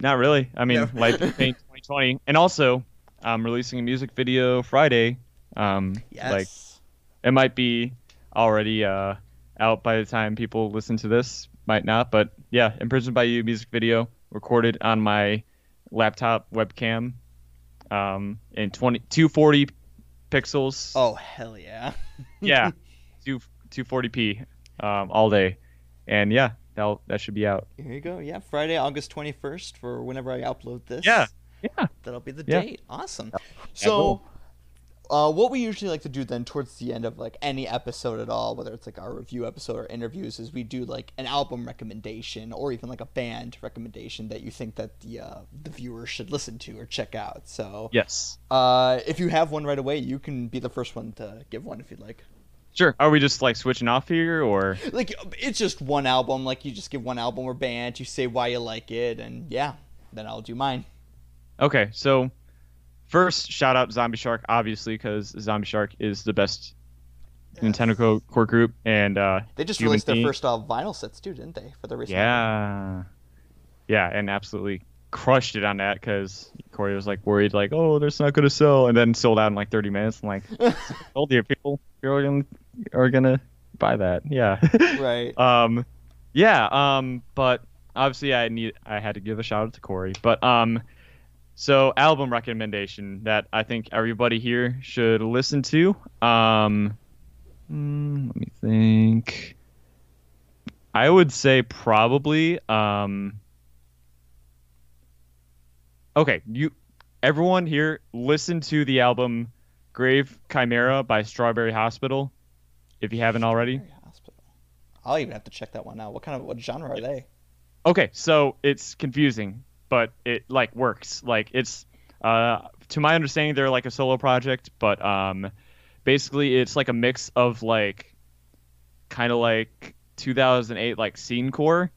[SPEAKER 2] not really. I mean,
[SPEAKER 1] No.
[SPEAKER 2] Paint 2020, and also I'm releasing a music video Friday. Um,
[SPEAKER 1] Yes.
[SPEAKER 2] like it might be already uh out by the time people listen to this, might not, but yeah, Imprisoned by You music video recorded on my laptop webcam, um, in 20 240 pixels.
[SPEAKER 1] oh hell yeah.
[SPEAKER 2] yeah, two 240p, um, all day, and yeah, that that should be out.
[SPEAKER 1] Here you go. Yeah, Friday, August 21st for whenever I upload this.
[SPEAKER 2] Yeah. Yeah.
[SPEAKER 1] That'll be the
[SPEAKER 2] Yeah.
[SPEAKER 1] date. Awesome.
[SPEAKER 2] cool.
[SPEAKER 1] So, uh, what we usually like to do then towards the end of like any episode at all, whether it's like our review episode or interviews, is we do like an album recommendation or even like a band recommendation that you think that the uh, the viewer should listen to or check out. So,
[SPEAKER 2] Yes.
[SPEAKER 1] uh, if you have one right away, you can be the first one to give one if you'd like.
[SPEAKER 2] Sure. Are we just like switching off here, or
[SPEAKER 1] Like it's just one album. Like you just give one album or band. You say why you like it, and yeah, then I'll do mine.
[SPEAKER 2] okay? So first, shout out Zombie Shark, obviously, because Zombie Shark is the best Nintendo co- core group, and uh,
[SPEAKER 1] They just
[SPEAKER 2] Human
[SPEAKER 1] released their first uh, vinyl sets too, didn't they? For the recent.
[SPEAKER 2] yeah, yeah, and absolutely crushed it on that because Corey was like worried, like, oh, there's not gonna sell, and then sold out in like 30 minutes. I'm like, told you, people are gonna are gonna buy that. Yeah.
[SPEAKER 1] Right.
[SPEAKER 2] um, yeah. Um, but obviously, I need I had to give a shout out to Corey. But um, so album recommendation that I think everybody here should listen to. Um, mm, let me think. I would say probably um. Okay, you everyone here listen to the album Grave Chimera by Strawberry Hospital if you haven't already.
[SPEAKER 1] Hospital. I'll even have to check that one out. What kind of what genre are they?
[SPEAKER 2] Okay, so it's confusing, but it like works. Like it's uh to my understanding they're like a solo project, but um basically it's like a mix of like kind of like 2008 like scene core,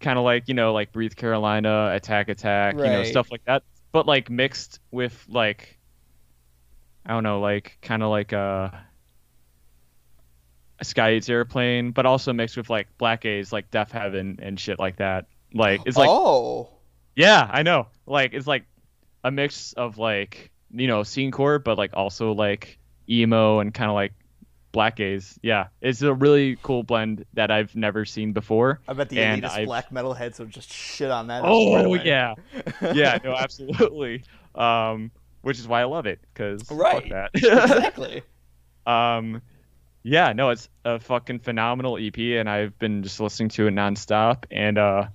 [SPEAKER 2] kind of like, you know, like Breathe Carolina, Attack Attack, you know, stuff like that, but like mixed with like I don't know, like kind of like uh, a Sky Eats Airplane, but also mixed with like Blackgaze, like Deafheaven and shit like that. Like it's like
[SPEAKER 1] oh,
[SPEAKER 2] yeah, I know. Like it's like a mix of like you know scene core, but like also like emo and kind of like black gaze. Yeah, it's a really cool blend that I've never seen before.
[SPEAKER 1] I bet the
[SPEAKER 2] And
[SPEAKER 1] elitist
[SPEAKER 2] I've-
[SPEAKER 1] black metal heads would just shit on that.
[SPEAKER 2] Oh
[SPEAKER 1] right
[SPEAKER 2] yeah, yeah, no, absolutely. Um, which is why I love it because
[SPEAKER 1] Right.
[SPEAKER 2] fuck that.
[SPEAKER 1] exactly.
[SPEAKER 2] um, yeah, no, it's a fucking phenomenal EP, and I've been just listening to it nonstop, and uh,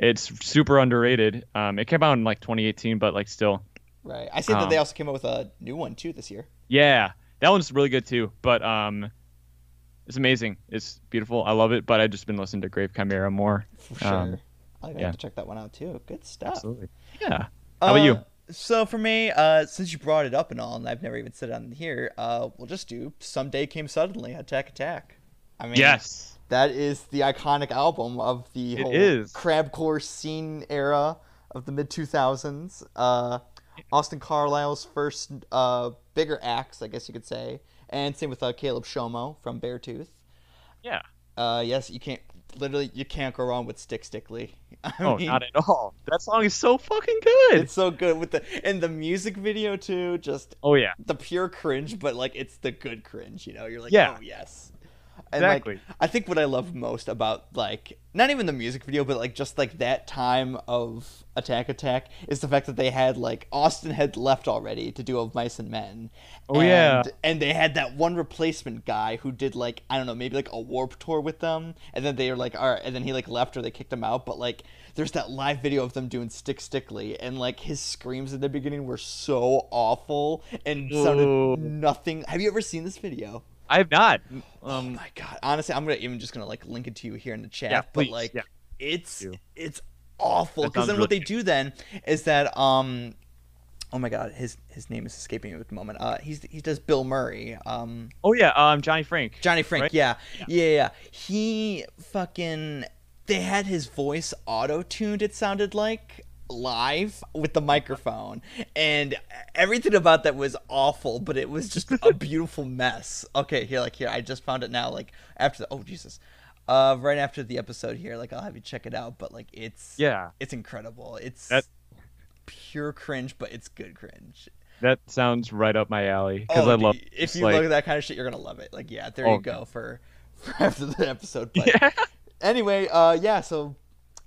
[SPEAKER 2] it's super underrated. Um, it came out in like 2018, but like still,
[SPEAKER 1] Right. I see that they
[SPEAKER 2] Um,
[SPEAKER 1] also came out with a new one too this year.
[SPEAKER 2] Yeah, that one's really good too. But um, it's amazing. It's beautiful. I love it. But I've just been listening to Grave Chimera more.
[SPEAKER 1] For sure.
[SPEAKER 2] Um,
[SPEAKER 1] I'll
[SPEAKER 2] yeah.
[SPEAKER 1] have to check that one out too. Good stuff.
[SPEAKER 2] Absolutely. Yeah. How about you?
[SPEAKER 1] Uh, So for me, uh, since you brought it up and all, and I've never even said it on here, uh, we'll just do "Someday Came Suddenly" Attack Attack. I mean,
[SPEAKER 2] Yes.
[SPEAKER 1] That is the iconic album of the
[SPEAKER 2] It
[SPEAKER 1] whole
[SPEAKER 2] is.
[SPEAKER 1] crabcore scene era of the mid 2000s. Uh, Austin Carlisle's first uh, bigger acts, I guess you could say, and same with uh, Caleb Shomo from Beartooth.
[SPEAKER 2] Yeah.
[SPEAKER 1] Uh, yes, you can't literally you can't go wrong with Stick Stickly. I
[SPEAKER 2] Oh,
[SPEAKER 1] mean,
[SPEAKER 2] not at all. That song is so fucking good.
[SPEAKER 1] It's so good with the and the music video too. Just
[SPEAKER 2] Oh yeah.
[SPEAKER 1] the pure cringe, but like it's the good cringe. You know, you're like,
[SPEAKER 2] Yeah.
[SPEAKER 1] oh yes. And
[SPEAKER 2] Exactly.
[SPEAKER 1] like, I think what I love most about like not even the music video, but like just like that time of Attack Attack is the fact that they had like Austin had left already to do Of Mice and Men.
[SPEAKER 2] Oh,
[SPEAKER 1] and,
[SPEAKER 2] yeah.
[SPEAKER 1] And they had that one replacement guy who did like I don't know maybe like a Warped Tour with them, and then they were like all right, and then he like left or they kicked him out. But like there's that live video of them doing Stick Stickly, and like his screams in the beginning were so awful and
[SPEAKER 2] Ooh.
[SPEAKER 1] sounded nothing. Have you ever seen this video?
[SPEAKER 2] I have not.
[SPEAKER 1] oh
[SPEAKER 2] Um.
[SPEAKER 1] my god! Honestly, I'm gonna even just gonna like link it to you here in the chat.
[SPEAKER 2] Yeah,
[SPEAKER 1] but
[SPEAKER 2] please,
[SPEAKER 1] like,
[SPEAKER 2] yeah.
[SPEAKER 1] it's it's awful because then what they do then is that um, oh my god, his his name is escaping me at the moment. Uh, he's he does Bilmuri. Um,
[SPEAKER 2] Oh yeah. Um. Johnny Franck.
[SPEAKER 1] Johnny Franck,
[SPEAKER 2] Right?
[SPEAKER 1] yeah.
[SPEAKER 2] Yeah.
[SPEAKER 1] yeah, yeah, He fucking they had his voice auto tuned. It sounded like live with the microphone, and everything about that was awful. But it was just a beautiful mess. Okay, here, like here, I just found it now. Like after the oh Jesus, uh, right after the episode here. Like I'll have you check it out. But like it's
[SPEAKER 2] Yeah.
[SPEAKER 1] it's incredible. It's
[SPEAKER 2] That-
[SPEAKER 1] pure cringe, but it's good cringe.
[SPEAKER 2] That sounds right up my alley because
[SPEAKER 1] Oh,
[SPEAKER 2] I love.
[SPEAKER 1] if you
[SPEAKER 2] like,
[SPEAKER 1] look at that kind of shit, you're gonna love it. Like yeah, there
[SPEAKER 2] Oh,
[SPEAKER 1] you go for for after the episode. But
[SPEAKER 2] Yeah.
[SPEAKER 1] anyway, uh, yeah. So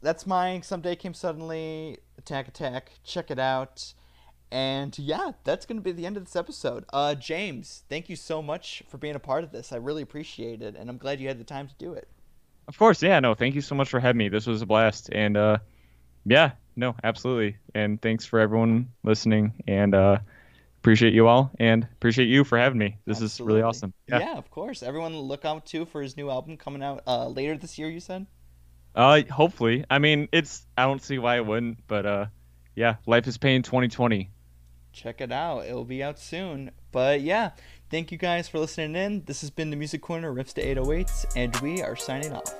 [SPEAKER 1] that's mine. Someday came suddenly. Attack, attack. Check it out. And yeah, that's gonna be the end of this episode. Uh, James, thank you so much for being a part of this. I really appreciate it, and I'm glad you had the time to do it.
[SPEAKER 2] Of course, yeah, no, thank you so much for having me. This was a blast, and uh, yeah, no, absolutely, and thanks for everyone listening, and uh, appreciate you all, and appreciate you for having me. This is really awesome.
[SPEAKER 1] Yeah.
[SPEAKER 2] Yeah.
[SPEAKER 1] of course. Everyone look out too for his new album coming out uh, later this year. You said.
[SPEAKER 2] Uh, hopefully, I mean, it's I don't see why it wouldn't, but uh, yeah, Life is Pain 2020.
[SPEAKER 1] check it out. It'll be out soon. But yeah, thank you guys for listening in. This has been the Music Corner Riffs to 808s, and we are signing off.